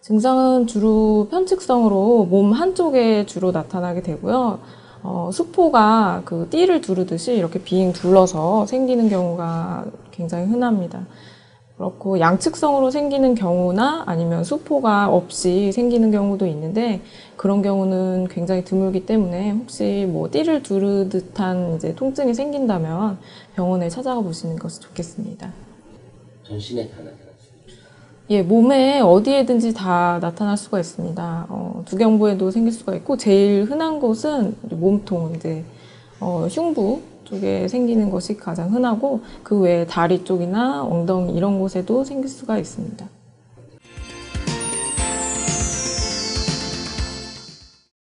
증상은 주로 편측성으로 몸 한쪽에 주로 나타나게 되고요. 어, 수포가 그 띠를 두르듯이 이렇게 빙 둘러서 생기는 경우가 굉장히 흔합니다. 그렇고 양측성으로 생기는 경우나 아니면 수포가 없이 생기는 경우도 있는데 그런 경우는 굉장히 드물기 때문에 혹시 뭐 띠를 두르듯한 이제 통증이 생긴다면 병원에 찾아가 보시는 것이 좋겠습니다. 전신에 다 나타났습니다. 예, 몸에 어디에든지 다 나타날 수가 있습니다. 어, 두경부에도 생길 수가 있고 제일 흔한 곳은 몸통 이제 어, 흉부 쪽에 생기는 것이 가장 흔하고 그 외에 다리 쪽이나 엉덩이 이런 곳에도 생길 수가 있습니다.